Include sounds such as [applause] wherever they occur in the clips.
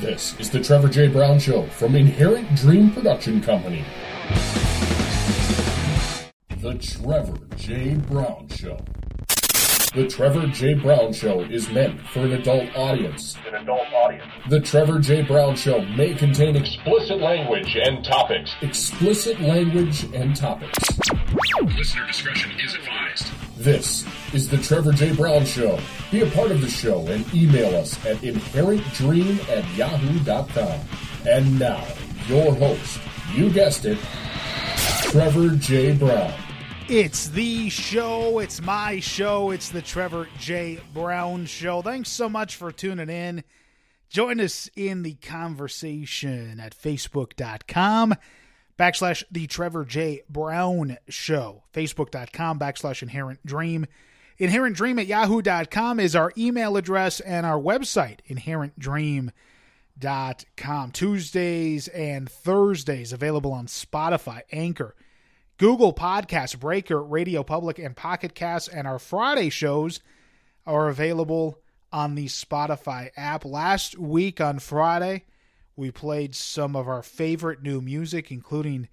This is the Trevor J. Brown Show from Inherent Dream Production Company. The Trevor J. Brown Show. The Trevor J. Brown Show is meant for an adult audience. An adult audience. The Trevor J. Brown Show may contain Explicit language and topics. explicit language and topics. Listener discretion is advised. This is the Trevor J. Brown Show. Be a part of the show and email us at inherentdream at yahoo.com. And now, your host, you guessed it, Trevor J. Brown. It's the show. It's my show. It's the Trevor J. Brown Show. Thanks so much for tuning in. Join us in the conversation at facebook.com backslash the Trevor J. Brown Show. Facebook.com backslash inherent dream. Inherent at yahoo.com is our email address and our website, inherentdream.com. Tuesdays and Thursdays available on Spotify, Anchor, Google Podcasts, Breaker, Radio Public, and Pocket Casts. And our Friday shows are available on the Spotify app. Last week on Friday, we played some of our favorite new music, including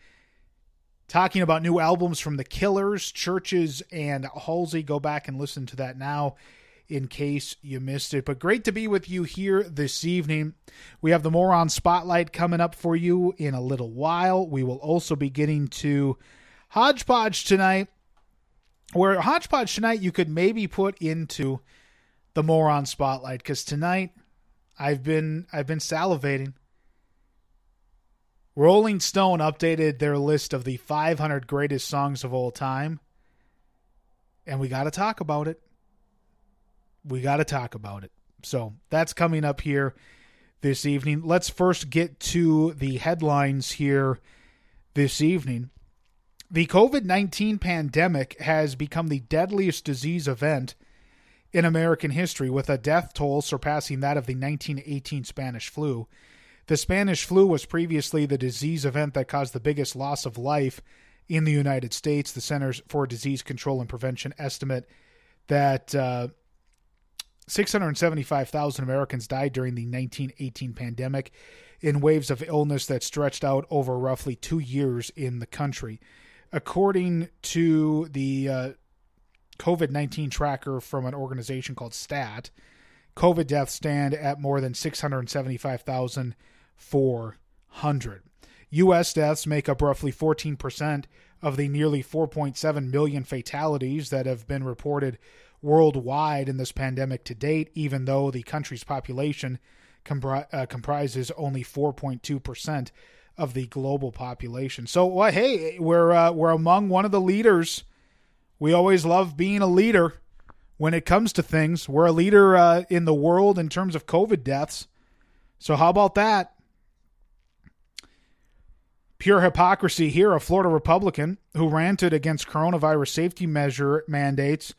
talking about new albums from The Killers, CHVRCHES, and Halsey. Go back and listen to that now in case you missed it. But great to be with you here this evening. We have the Moron Spotlight coming up for you in a little while. We will also be getting to Hodgepodge tonight, where Hodgepodge tonight you could maybe put into the Moron Spotlight because tonight I've been I've been salivating. Rolling Stone updated their list of the 500 greatest songs of all time. And we got to talk about it. We got to talk about it. So that's coming up here this evening. Let's first get to the headlines here this evening. The COVID 19 pandemic has become the deadliest disease event in American history, with a death toll surpassing that of the 1918 Spanish flu. The Spanish flu was previously the disease event that caused the biggest loss of life in the United States. The Centers for Disease Control and Prevention estimate that uh, 675,000 Americans died during the 1918 pandemic in waves of illness that stretched out over roughly two years in the country. According to the uh, COVID 19 tracker from an organization called STAT, COVID deaths stand at more than 675,400. U.S. deaths make up roughly 14% of the nearly 4.7 million fatalities that have been reported worldwide in this pandemic to date, even though the country's population compri- uh, comprises only 4.2% of the global population. So, well, hey, we're uh, we're among one of the leaders. We always love being a leader when it comes to things. We're a leader uh, in the world in terms of COVID deaths. So, how about that? Pure hypocrisy here. A Florida Republican who ranted against coronavirus safety measure mandates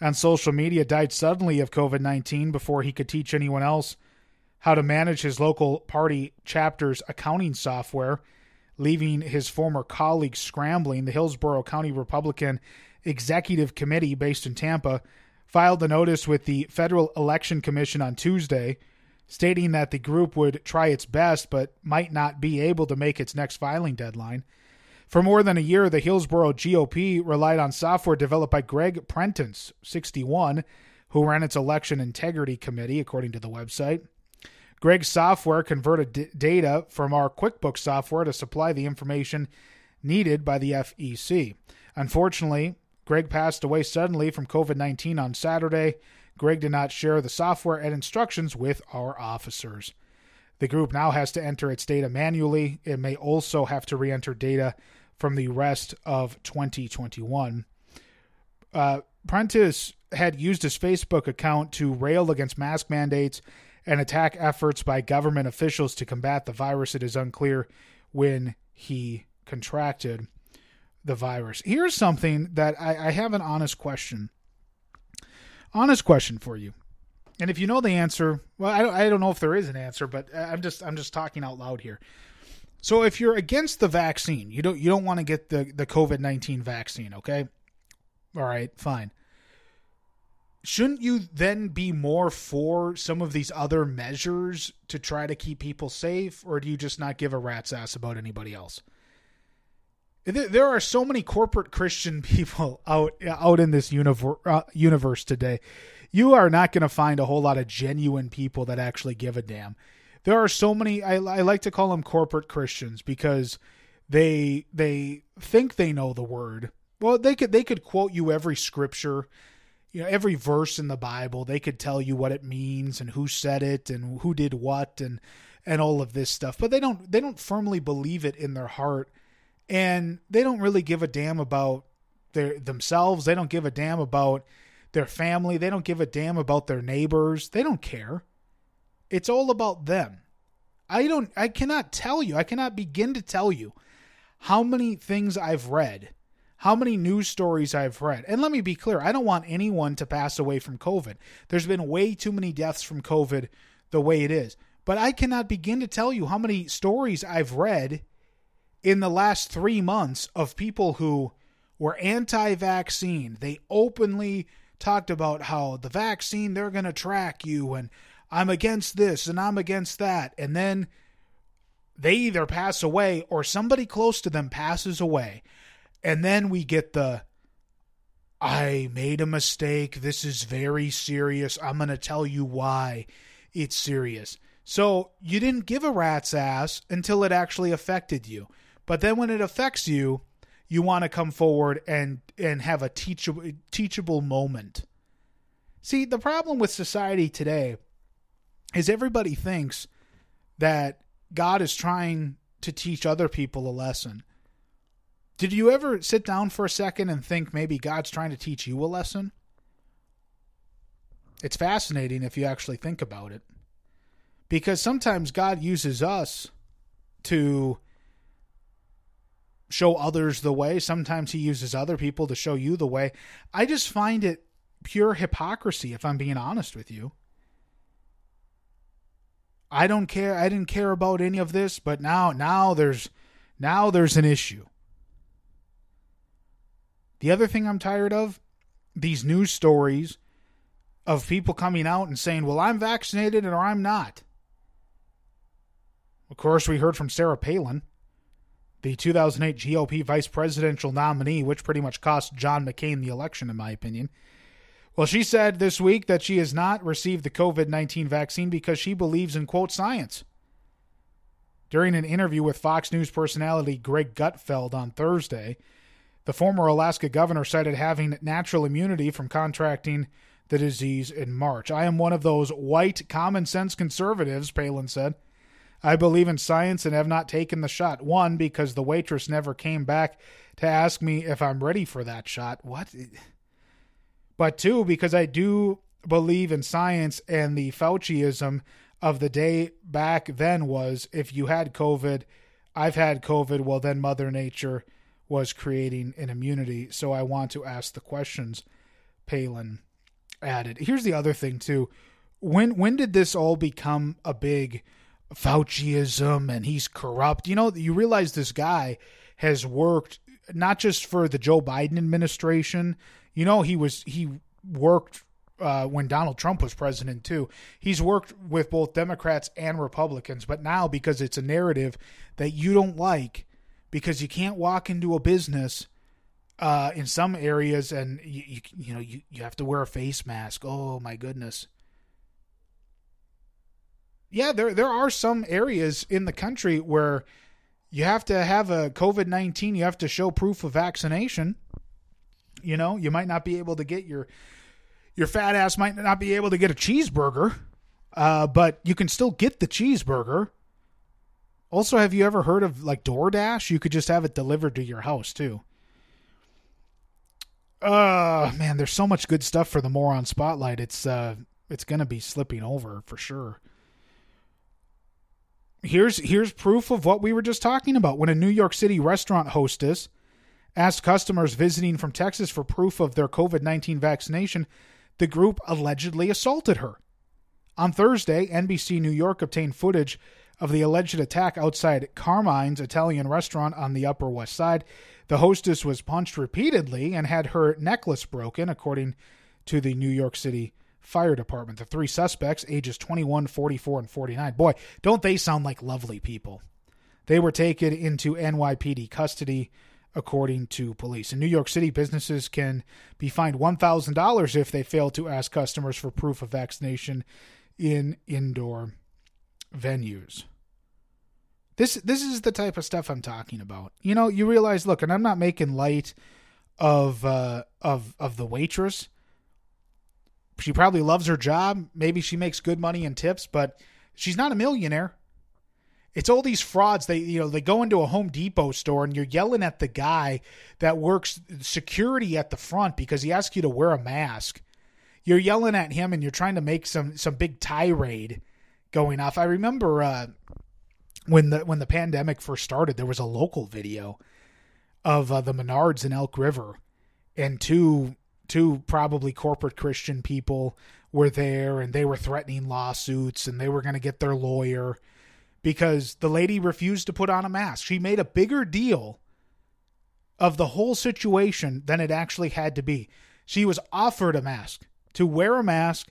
on social media died suddenly of COVID 19 before he could teach anyone else how to manage his local party chapter's accounting software, leaving his former colleagues scrambling. The Hillsborough County Republican Executive Committee, based in Tampa, filed a notice with the Federal Election Commission on Tuesday, stating that the group would try its best but might not be able to make its next filing deadline. For more than a year, the Hillsborough GOP relied on software developed by Greg Prentice, 61, who ran its election integrity committee, according to the website. Greg's software converted d- data from our QuickBooks software to supply the information needed by the FEC. Unfortunately, Greg passed away suddenly from COVID 19 on Saturday. Greg did not share the software and instructions with our officers. The group now has to enter its data manually. It may also have to re enter data from the rest of 2021. Uh, Prentice had used his Facebook account to rail against mask mandates and attack efforts by government officials to combat the virus. It is unclear when he contracted the virus. Here's something that I, I have an honest question. Honest question for you. And if you know the answer, well, I don't, I don't know if there is an answer, but I'm just I'm just talking out loud here. So if you're against the vaccine, you don't you don't want to get the the COVID nineteen vaccine, okay? All right, fine. shouldn't you then be more for some of these other measures to try to keep people safe, or do you just not give a rat's ass about anybody else? There are so many corporate Christian [laughs] people out out in this universe, uh, universe today. You are not going to find a whole lot of genuine people that actually give a damn. There are so many. I, I like to call them corporate Christians because they they think they know the word. Well, they could they could quote you every scripture you know every verse in the bible they could tell you what it means and who said it and who did what and and all of this stuff but they don't they don't firmly believe it in their heart and they don't really give a damn about their themselves they don't give a damn about their family they don't give a damn about their neighbors they don't care it's all about them i don't i cannot tell you i cannot begin to tell you how many things i've read how many news stories I've read. And let me be clear, I don't want anyone to pass away from COVID. There's been way too many deaths from COVID the way it is. But I cannot begin to tell you how many stories I've read in the last three months of people who were anti vaccine. They openly talked about how the vaccine, they're going to track you, and I'm against this and I'm against that. And then they either pass away or somebody close to them passes away. And then we get the I made a mistake. This is very serious. I'm going to tell you why it's serious. So you didn't give a rat's ass until it actually affected you. But then when it affects you, you want to come forward and and have a teachable teachable moment. See, the problem with society today is everybody thinks that God is trying to teach other people a lesson. Did you ever sit down for a second and think maybe God's trying to teach you a lesson? It's fascinating if you actually think about it. Because sometimes God uses us to show others the way. Sometimes he uses other people to show you the way. I just find it pure hypocrisy if I'm being honest with you. I don't care I didn't care about any of this, but now now there's now there's an issue. The other thing I'm tired of these news stories of people coming out and saying, well, I'm vaccinated or I'm not. Of course, we heard from Sarah Palin, the 2008 GOP vice presidential nominee, which pretty much cost John McCain the election, in my opinion. Well, she said this week that she has not received the COVID 19 vaccine because she believes in, quote, science. During an interview with Fox News personality Greg Gutfeld on Thursday, the former Alaska governor cited having natural immunity from contracting the disease in March. I am one of those white common sense conservatives, Palin said. I believe in science and have not taken the shot. One, because the waitress never came back to ask me if I'm ready for that shot. What? But two, because I do believe in science and the Fauciism of the day back then was if you had COVID, I've had COVID, well, then Mother Nature was creating an immunity. So I want to ask the questions Palin added. Here's the other thing too. When when did this all become a big Fauciism and he's corrupt? You know, you realize this guy has worked not just for the Joe Biden administration. You know, he was he worked uh, when Donald Trump was president too. He's worked with both Democrats and Republicans, but now because it's a narrative that you don't like, because you can't walk into a business uh, in some areas and you, you, you know you, you have to wear a face mask. Oh my goodness. Yeah, there there are some areas in the country where you have to have a COVID nineteen. You have to show proof of vaccination. You know, you might not be able to get your your fat ass might not be able to get a cheeseburger, uh, but you can still get the cheeseburger. Also, have you ever heard of like DoorDash? You could just have it delivered to your house too. Uh man, there's so much good stuff for the moron spotlight. It's uh it's gonna be slipping over for sure. Here's here's proof of what we were just talking about. When a New York City restaurant hostess asked customers visiting from Texas for proof of their COVID 19 vaccination, the group allegedly assaulted her. On Thursday, NBC New York obtained footage of the alleged attack outside Carmine's Italian restaurant on the Upper West Side. The hostess was punched repeatedly and had her necklace broken, according to the New York City Fire Department. The three suspects, ages 21, 44, and 49. Boy, don't they sound like lovely people. They were taken into NYPD custody, according to police. In New York City, businesses can be fined $1,000 if they fail to ask customers for proof of vaccination in indoor venues. This this is the type of stuff I'm talking about. You know, you realize, look, and I'm not making light of uh, of of the waitress. She probably loves her job. Maybe she makes good money in tips, but she's not a millionaire. It's all these frauds. They you know they go into a Home Depot store and you're yelling at the guy that works security at the front because he asks you to wear a mask. You're yelling at him and you're trying to make some some big tirade going off. I remember uh, when the when the pandemic first started, there was a local video of uh, the Menards in Elk River, and two two probably corporate Christian people were there, and they were threatening lawsuits, and they were going to get their lawyer because the lady refused to put on a mask. She made a bigger deal of the whole situation than it actually had to be. She was offered a mask to wear a mask.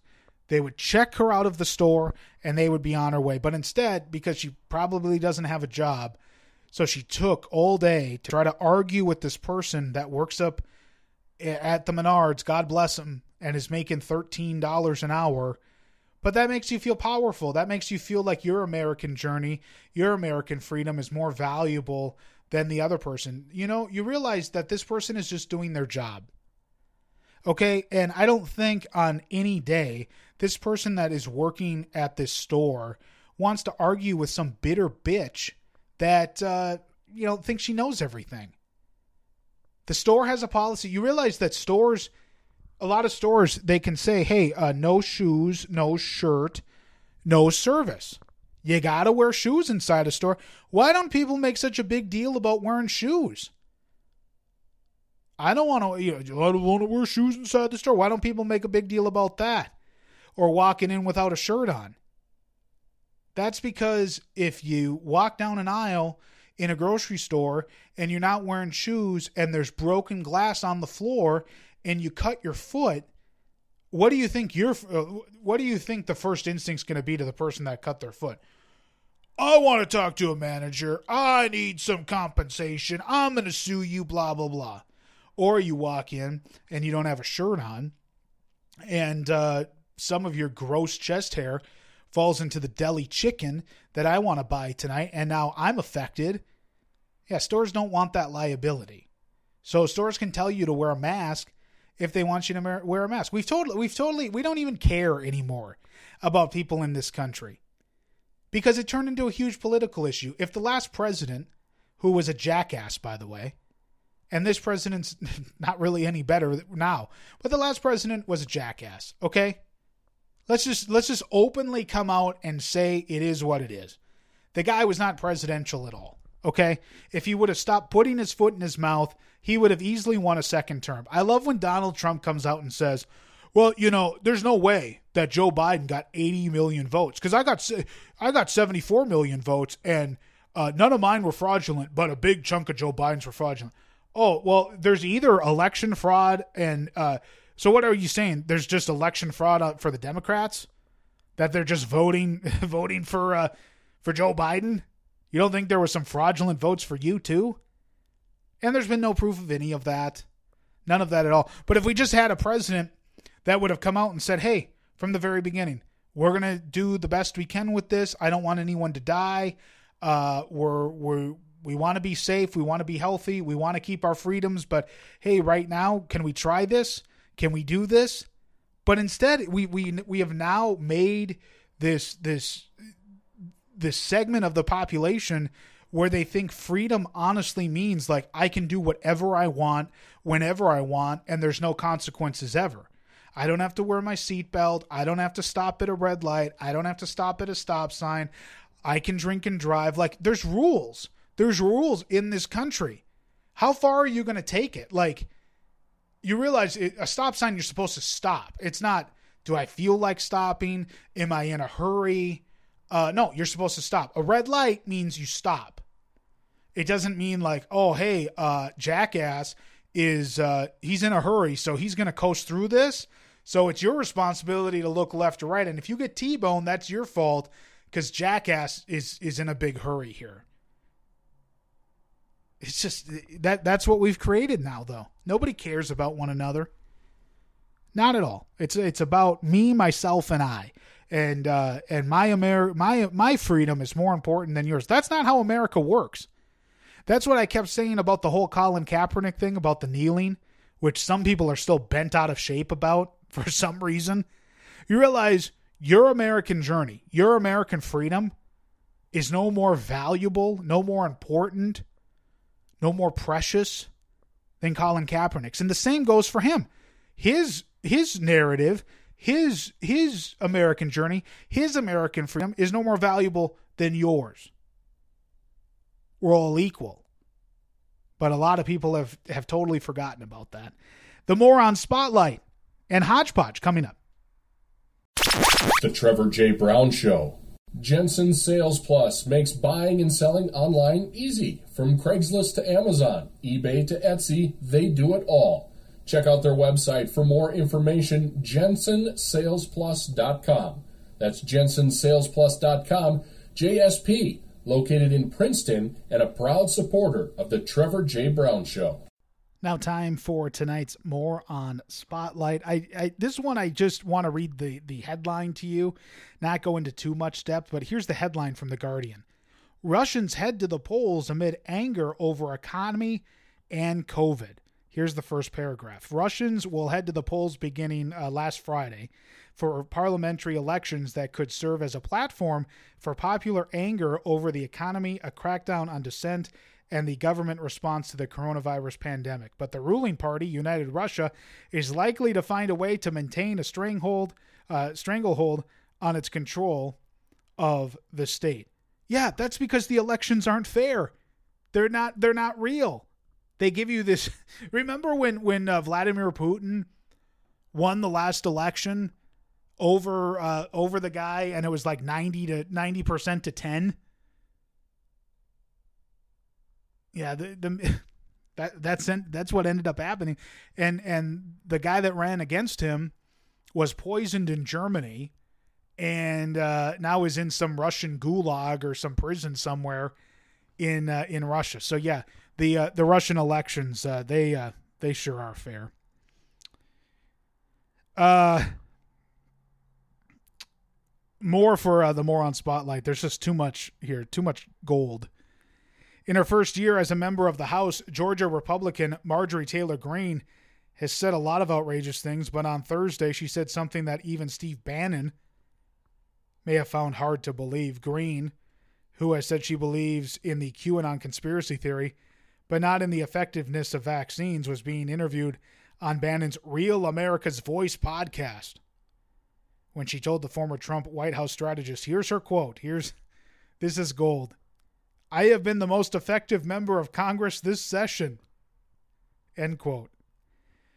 They would check her out of the store and they would be on her way. But instead, because she probably doesn't have a job, so she took all day to try to argue with this person that works up at the Menards, God bless him, and is making $13 an hour but that makes you feel powerful. That makes you feel like your American journey, your American freedom is more valuable than the other person. You know, you realize that this person is just doing their job. Okay. And I don't think on any day this person that is working at this store wants to argue with some bitter bitch that, uh, you know, thinks she knows everything. The store has a policy. You realize that stores a lot of stores they can say, "Hey, uh, no shoes, no shirt, no service." You gotta wear shoes inside a store. Why don't people make such a big deal about wearing shoes? I don't want to. You know, I don't want to wear shoes inside the store. Why don't people make a big deal about that? Or walking in without a shirt on. That's because if you walk down an aisle in a grocery store and you're not wearing shoes and there's broken glass on the floor and you cut your foot, what do you think your uh, what do you think the first instinct's going to be to the person that cut their foot? I want to talk to a manager. I need some compensation. I'm going to sue you blah blah blah. Or you walk in and you don't have a shirt on and uh, some of your gross chest hair falls into the deli chicken that I want to buy tonight and now I'm affected. Yeah, stores don't want that liability. So stores can tell you to wear a mask if they want you to wear a mask. We've totally, we've totally, we don't even care anymore about people in this country because it turned into a huge political issue. If the last president, who was a jackass, by the way, and this president's [laughs] not really any better now, but the last president was a jackass. Okay, let's just let's just openly come out and say it is what it is. The guy was not presidential at all. Okay, if he would have stopped putting his foot in his mouth he would have easily won a second term. I love when Donald Trump comes out and says, "Well, you know, there's no way that Joe Biden got 80 million votes because I got I got 74 million votes and uh, none of mine were fraudulent, but a big chunk of Joe Biden's were fraudulent." Oh well, there's either election fraud and uh, so what are you saying? There's just election fraud for the Democrats that they're just voting [laughs] voting for uh, for Joe Biden. You don't think there was some fraudulent votes for you too? And there's been no proof of any of that. None of that at all. But if we just had a president that would have come out and said, hey, from the very beginning, we're going to do the best we can with this. I don't want anyone to die. Uh, we're, we're, we want to be safe. We want to be healthy. We want to keep our freedoms. But hey, right now, can we try this? Can we do this? But instead, we, we, we have now made this, this, this segment of the population where they think freedom honestly means like I can do whatever I want whenever I want and there's no consequences ever. I don't have to wear my seatbelt. I don't have to stop at a red light. I don't have to stop at a stop sign. I can drink and drive. Like there's rules. There's rules in this country. How far are you going to take it? Like you realize it, a stop sign you're supposed to stop. It's not do I feel like stopping? Am I in a hurry? Uh, no, you're supposed to stop. A red light means you stop. It doesn't mean like, oh, hey, uh, Jackass is uh, he's in a hurry, so he's going to coast through this. So it's your responsibility to look left or right. And if you get T-boned, that's your fault because Jackass is is in a big hurry here. It's just that that's what we've created now though. Nobody cares about one another. Not at all. It's it's about me, myself, and I. And uh, and my Amer- my my freedom is more important than yours. That's not how America works. That's what I kept saying about the whole Colin Kaepernick thing about the kneeling, which some people are still bent out of shape about [laughs] for some reason. You realize your American journey, your American freedom is no more valuable, no more important, no more precious than Colin Kaepernick's. And the same goes for him. His his narrative, his his American journey, his American freedom is no more valuable than yours. We're all equal. But a lot of people have, have totally forgotten about that. The moron spotlight and hodgepodge coming up. The Trevor J. Brown Show. Jensen Sales Plus makes buying and selling online easy. From Craigslist to Amazon, eBay to Etsy, they do it all. Check out their website for more information, jensensalesplus.com. That's jensensalesplus.com, JSP, located in Princeton and a proud supporter of the Trevor J. Brown Show. Now, time for tonight's Moron Spotlight. I, I this one I just want to read the the headline to you, not go into too much depth, but here's the headline from the Guardian: Russians head to the polls amid anger over economy and COVID. Here's the first paragraph: Russians will head to the polls beginning uh, last Friday for parliamentary elections that could serve as a platform for popular anger over the economy, a crackdown on dissent and the government response to the coronavirus pandemic. But the ruling party, United Russia, is likely to find a way to maintain a stranglehold, uh, stranglehold on its control of the state. Yeah, that's because the elections aren't fair. They're not. They're not real. They give you this. [laughs] Remember when when uh, Vladimir Putin won the last election over uh, over the guy, and it was like ninety to ninety percent to ten yeah, the, the [laughs] that that's that's what ended up happening, and and the guy that ran against him was poisoned in Germany, and uh, now is in some Russian gulag or some prison somewhere in uh, in Russia. So yeah, the uh, the Russian elections uh, they uh, they sure are fair. Uh, more for uh, the moron spotlight. There's just too much here, too much gold. In her first year as a member of the House, Georgia Republican Marjorie Taylor Greene has said a lot of outrageous things, but on Thursday she said something that even Steve Bannon may have found hard to believe. Greene, who has said she believes in the QAnon conspiracy theory, but not in the effectiveness of vaccines, was being interviewed on Bannon's Real America's Voice podcast. When she told the former Trump White House strategist, here's her quote. Here's this is gold. I have been the most effective member of Congress this session. End quote.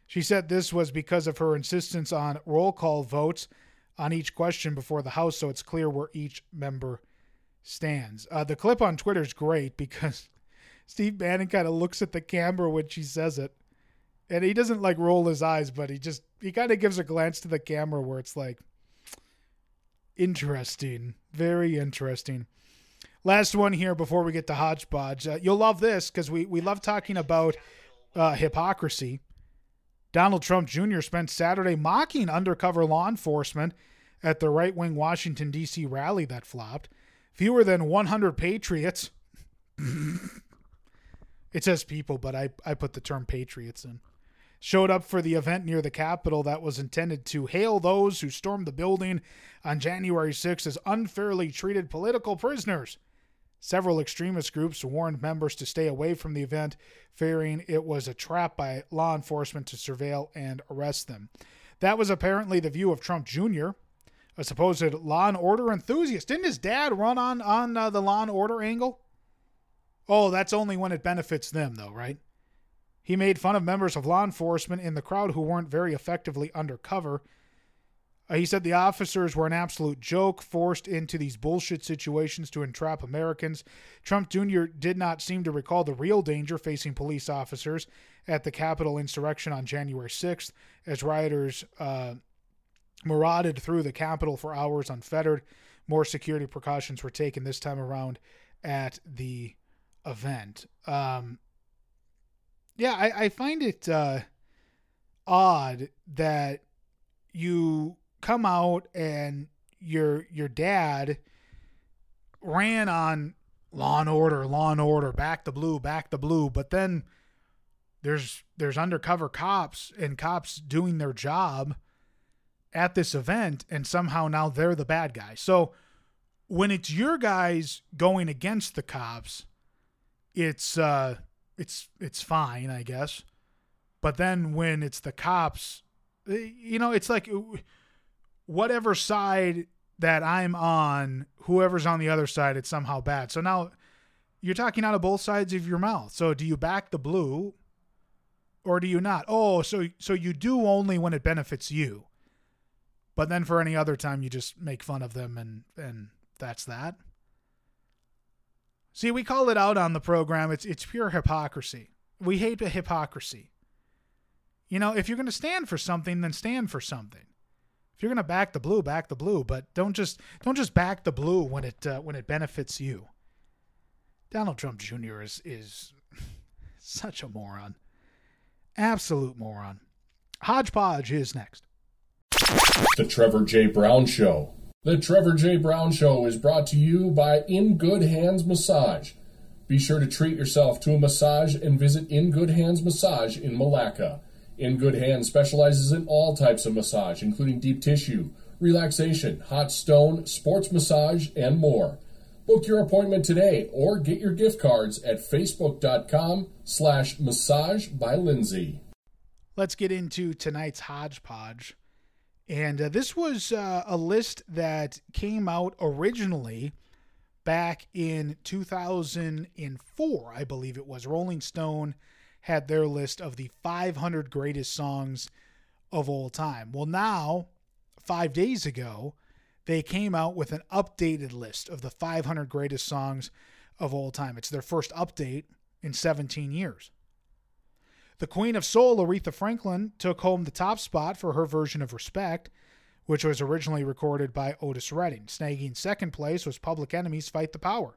She said this was because of her insistence on roll call votes on each question before the House so it's clear where each member stands. Uh, the clip on Twitter is great because [laughs] Steve Bannon kind of looks at the camera when she says it. And he doesn't like roll his eyes, but he just, he kind of gives a glance to the camera where it's like, interesting. Very interesting. Last one here before we get to hodgepodge. Uh, you'll love this because we, we love talking about uh, hypocrisy. Donald Trump Jr. spent Saturday mocking undercover law enforcement at the right wing Washington, D.C. rally that flopped. Fewer than 100 patriots. [laughs] it says people, but I, I put the term patriots in. Showed up for the event near the Capitol that was intended to hail those who stormed the building on January 6 as unfairly treated political prisoners. Several extremist groups warned members to stay away from the event, fearing it was a trap by law enforcement to surveil and arrest them. That was apparently the view of Trump Jr., a supposed law and order enthusiast. Didn't his dad run on on uh, the law and order angle? Oh, that's only when it benefits them, though, right? He made fun of members of law enforcement in the crowd who weren't very effectively undercover uh, he said the officers were an absolute joke, forced into these bullshit situations to entrap Americans. Trump Jr. did not seem to recall the real danger facing police officers at the Capitol insurrection on January 6th, as rioters uh, marauded through the Capitol for hours unfettered. More security precautions were taken this time around at the event. Um, yeah, I, I find it uh, odd that you come out and your your dad ran on law and order, law and order, back the blue, back the blue, but then there's there's undercover cops and cops doing their job at this event and somehow now they're the bad guy. So when it's your guys going against the cops, it's uh it's it's fine, I guess. But then when it's the cops, eh, you know, it's like whatever side that I'm on, whoever's on the other side, it's somehow bad. So now you're talking out of both sides of your mouth. So do you back the blue or do you not? Oh, so so you do only when it benefits you. But then for any other time you just make fun of them and and that's that. See, we call it out on the program. It's it's pure hypocrisy. We hate the hypocrisy. You know, if you're going to stand for something, then stand for something. If you're going to back the blue, back the blue, but don't just don't just back the blue when it uh, when it benefits you. Donald Trump Jr. is is [laughs] such a moron. Absolute moron. Hodgepodge is next. The Trevor J. Brown Show. The Trevor J. Brown Show is brought to you by In Good Hands Massage. Be sure to treat yourself to a massage and visit In Good Hands Massage in Milaca. In Good Hands specializes in all types of massage, including deep tissue, relaxation, hot stone, sports massage, and more. Book your appointment today or get your gift cards at facebook.com slash massage by Lindsay. Let's get into tonight's hodgepodge. And uh, this was uh, a list that came out originally back in 2004, I believe it was. Rolling Stone had their list of the 500 greatest songs of all time. Well, now, five days ago, they came out with an updated list of the 500 greatest songs of all time. It's their first update in 17 years. The Queen of Soul, Aretha Franklin, took home the top spot for her version of Respect, which was originally recorded by Otis Redding. Snagging second place was Public Enemy's Fight the Power.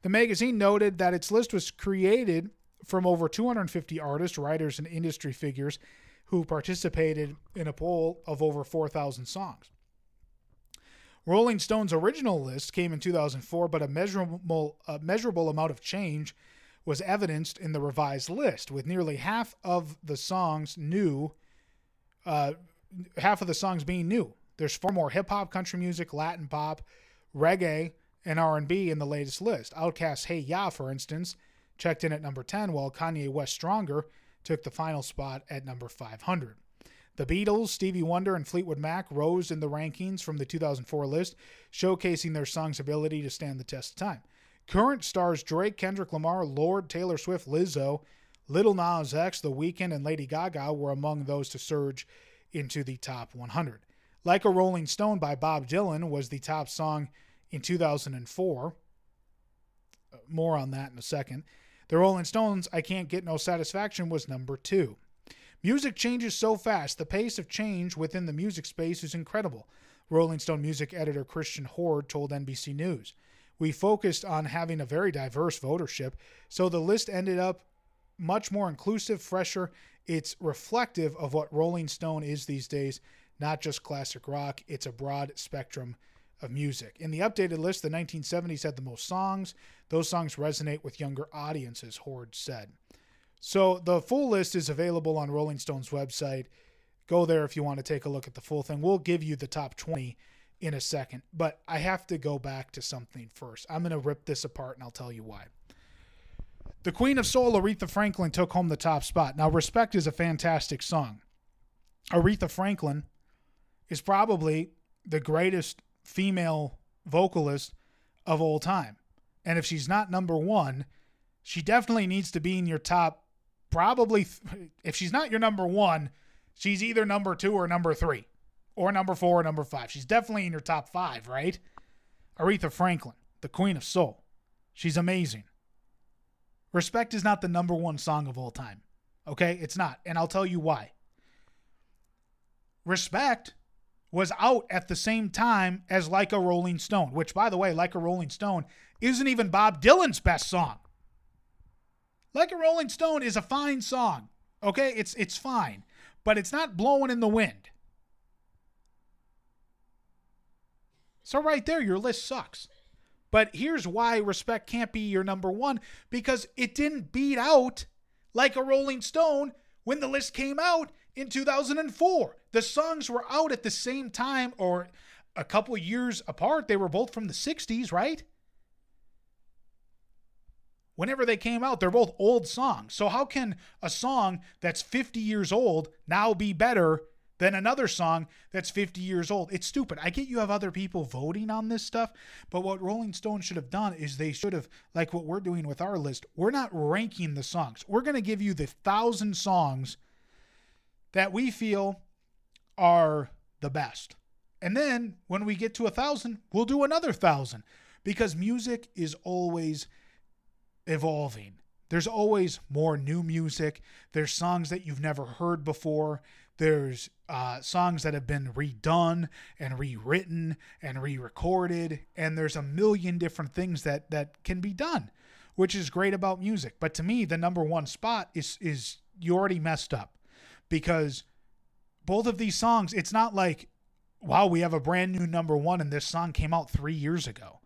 The magazine noted that its list was created from over 250 artists, writers, and industry figures who participated in a poll of over 4,000 songs. Rolling Stone's original list came in 2004, but a measurable, a measurable amount of change was evidenced in the revised list, with nearly half of the songs new, uh, half of the songs being new. There's far more hip hop, country music, Latin pop, reggae, and R&B in the latest list. Outkast's "Hey Ya," for instance, checked in at number 10, while Kanye West "Stronger" took the final spot at number 500. The Beatles, Stevie Wonder, and Fleetwood Mac rose in the rankings from the 2004 list, showcasing their song's ability to stand the test of time. Current stars Drake, Kendrick Lamar, Lorde, Taylor Swift, Lizzo, Lil Nas X, The Weeknd, and Lady Gaga were among those to surge into the top 100. Like a Rolling Stone by Bob Dylan was the top song in 2004. Uh, more on that in a second. The Rolling Stones' I Can't Get No Satisfaction was number two. Music changes so fast. The pace of change within the music space is incredible. Rolling Stone music editor Christian Hoard told NBC News. We focused on having a very diverse votership, so the list ended up much more inclusive, fresher. It's reflective of what Rolling Stone is these days, not just classic rock. It's a broad spectrum of music. In the updated list, the 1970s had the most songs. Those songs resonate with younger audiences, Hoard said. So the full list is available on Rolling Stone's website. Go there if you want to take a look at the full thing. We'll give you the top 20 in a second, but I have to go back to something first. I'm going to rip this apart and I'll tell you why. The Queen of Soul, Aretha Franklin, took home the top spot. Now, Respect is a fantastic song. Aretha Franklin is probably the greatest female vocalist of all time. And if she's not number one, she definitely needs to be in your top. Probably, if she's not your number one, she's either number two or number three or number four or number five. She's definitely in your top five, right? Aretha Franklin, the Queen of Soul. She's amazing. Respect is not the number one song of all time. Okay? It's not. And I'll tell you why. Respect was out at the same time as Like a Rolling Stone, which, by the way, Like a Rolling Stone isn't even Bob Dylan's best song. Like a Rolling Stone is a fine song. Okay, it's it's fine, but it's not blowing in the wind. So right there, your list sucks. But here's why respect can't be your number one because it didn't beat out like a Rolling Stone when the list came out in 2004. The songs were out at the same time or a couple years apart. They were both from the 60s, right? Whenever they came out, they're both old songs. So, how can a song that's 50 years old now be better than another song that's 50 years old. It's stupid. I get you have other people voting on this stuff, but what Rolling Stone should have done is they should have, like what we're doing with our list, we're not ranking the songs. We're going to give you the thousand songs that we feel are the best. And then when we get to a thousand, we'll do another thousand because music is always evolving. There's always more new music. There's songs that you've never heard before. There's uh, songs that have been redone and rewritten and re-recorded, and there's a million different things that that can be done, which is great about music. But to me, the number one spot is is you already messed up because both of these songs, it's not like, wow, we have a brand new number one and this song came out three years ago.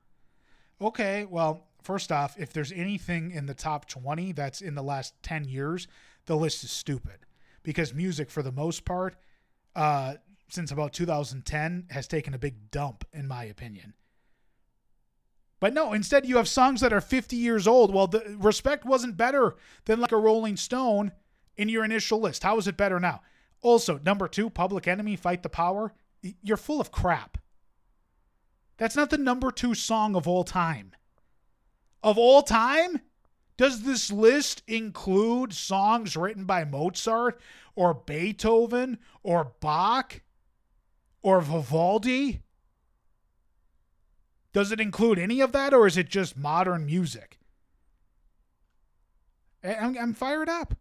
Okay, well, first off, if there's anything in the top 20 that's in the last 10 years, the list is stupid because music, for the most part, uh, since about 2010, has taken a big dump, in my opinion. But no, instead you have songs that are 50 years old. Well, the respect wasn't better than like a Rolling Stone in your initial list. How is it better now? Also, number two, Public Enemy, Fight the Power. You're full of crap. That's not the number two song of all time. Of all time? Does this list include songs written by Mozart or Beethoven or Bach or Vivaldi? Does it include any of that or is it just modern music? I'm, I'm fired up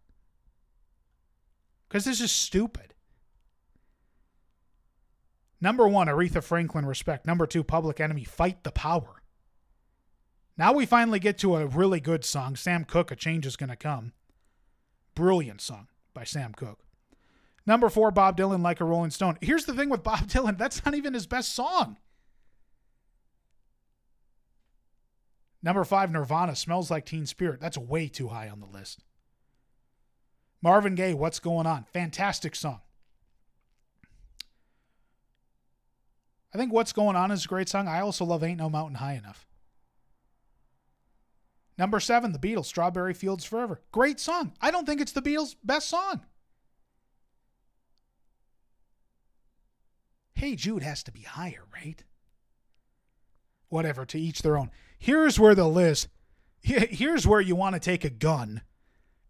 because this is stupid. Number one, Aretha Franklin, respect. Number two, Public Enemy, fight the power. Now we finally get to a really good song, Sam Cooke, A Change is Gonna Come. Brilliant song by Sam Cooke. Number four, Bob Dylan, Like a Rolling Stone. Here's the thing with Bob [laughs] Dylan that's not even his best song. Number five, Nirvana, Smells Like Teen Spirit. That's way too high on the list. Marvin Gaye, What's Going On? Fantastic song. I think What's Going On is a great song. I also love Ain't No Mountain High Enough. Number seven, The Beatles, Strawberry Fields Forever. Great song. I don't think it's the Beatles' best song. Hey Jude has to be higher, right? Whatever, to each their own. Here's where the list. Here's where you want to take a gun,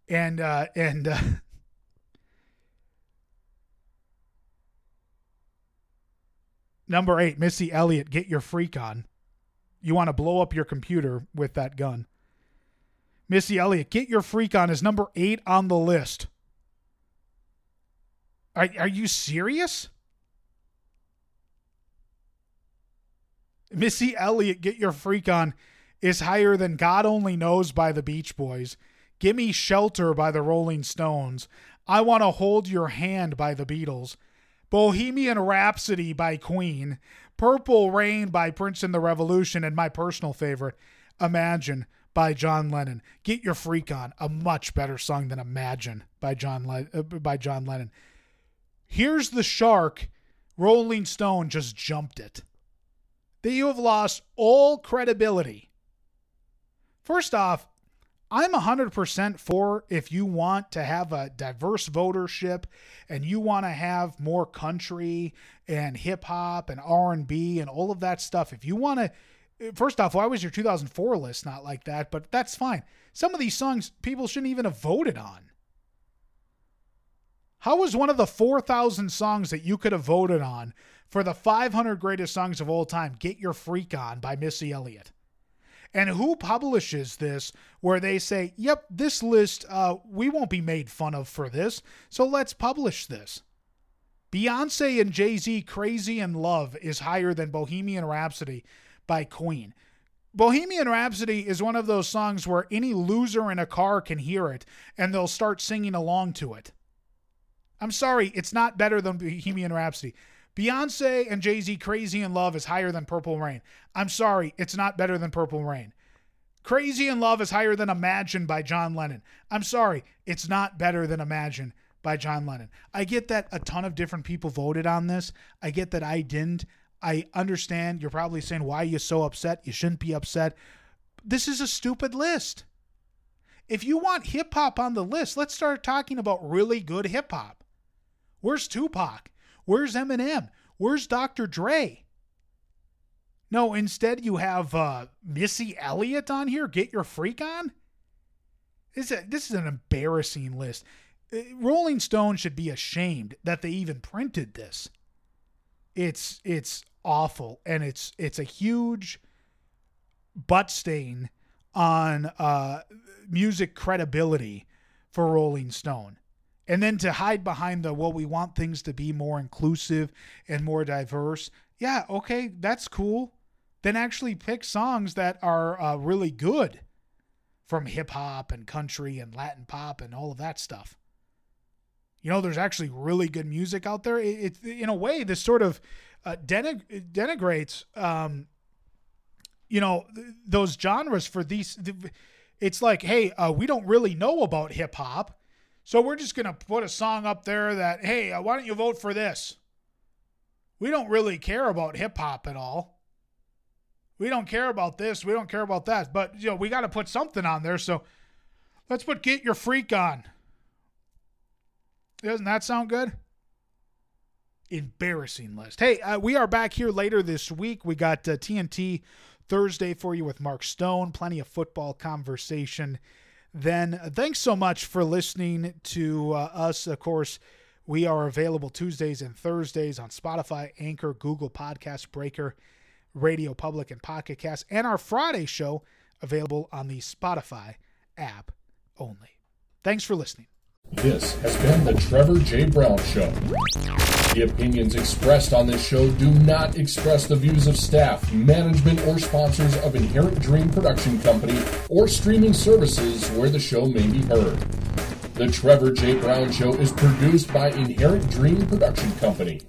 and uh, and uh, [laughs] number eight, Missy Elliott, get your freak on. You want to blow up your computer with that gun. Missy Elliott, Get Your Freak On is number eight on the list. Are, are you serious? Missy Elliott, Get Your Freak On is higher than God Only Knows by the Beach Boys. Gimme Shelter by the Rolling Stones. I Want to Hold Your Hand by the Beatles. Bohemian Rhapsody by Queen. Purple Rain by Prince and the Revolution. And my personal favorite, Imagine by John Lennon. Get Your Freak On, a much better song than Imagine by John Le- uh, by John Lennon. Here's the shark. Rolling Stone just jumped it. That you have lost all credibility. First off, I'm 100% for if you want to have a diverse votership and you want to have more country and hip hop and R&B and all of that stuff. If you want to first off, why was your 2004 list not like that? But that's fine. Some of these songs people shouldn't even have voted on. How was one of the 4,000 songs that you could have voted on for the 500 greatest songs of all time, Get Your Freak On by Missy Elliott? And who publishes this where they say, yep, this list, uh, we won't be made fun of for this, so let's publish this? Beyonce and Jay Z Crazy in Love is higher than Bohemian Rhapsody by Queen. Bohemian Rhapsody is one of those songs where any loser in a car can hear it and they'll start singing along to it. I'm sorry, it's not better than Bohemian Rhapsody. Beyonce and Jay Z Crazy in Love is higher than Purple Rain. I'm sorry, it's not better than Purple Rain. Crazy in Love is higher than Imagine by John Lennon. I'm sorry, it's not better than Imagine by John Lennon. I get that a ton of different people voted on this. I get that I didn't. I understand you're probably saying, why are you so upset? You shouldn't be upset. This is a stupid list. If you want hip hop on the list, let's start talking about really good hip hop. Where's Tupac? Where's Eminem? Where's Dr. Dre? No, instead you have uh, Missy Elliott on here. Get your freak on. This is, a, this is an embarrassing list. Uh, Rolling Stone should be ashamed that they even printed this. It's it's awful, and it's it's a huge butt stain on uh, music credibility for Rolling Stone. And then to hide behind the, well, we want things to be more inclusive and more diverse. Yeah, okay, that's cool. Then actually pick songs that are uh, really good from hip hop and country and Latin pop and all of that stuff. You know, there's actually really good music out there. It, it in a way, this sort of uh, denig- denigrates, um, you know, th- those genres for these. Th- it's like, hey, uh, we don't really know about hip hop so we're just to put a song up there that, hey, uh, why don't you vote for this? We don't really care about hip hop at all. We don't care about this. We don't care about that. But, you know, we got to put something on there. So let's put Get Your Freak on. Doesn't that sound good? Embarrassing list. Hey, uh, we are back here later this week. We got uh, TNT Thursday for you with Mark Stone. Plenty of football conversation then thanks so much for listening to uh, us. Of course, we are available Tuesdays and Thursdays on Spotify, Anchor, Google Podcast, Breaker, Radio Public, and Pocket Cast, and our Friday show available on the Spotify app only. Thanks for listening. This has been the Trevor J. Brown Show. The opinions expressed on this show do not express the views of staff, management, or sponsors of Inherent Dream Production Company or streaming services where the show may be heard. The Trevor J. Brown Show is produced by Inherent Dream Production Company.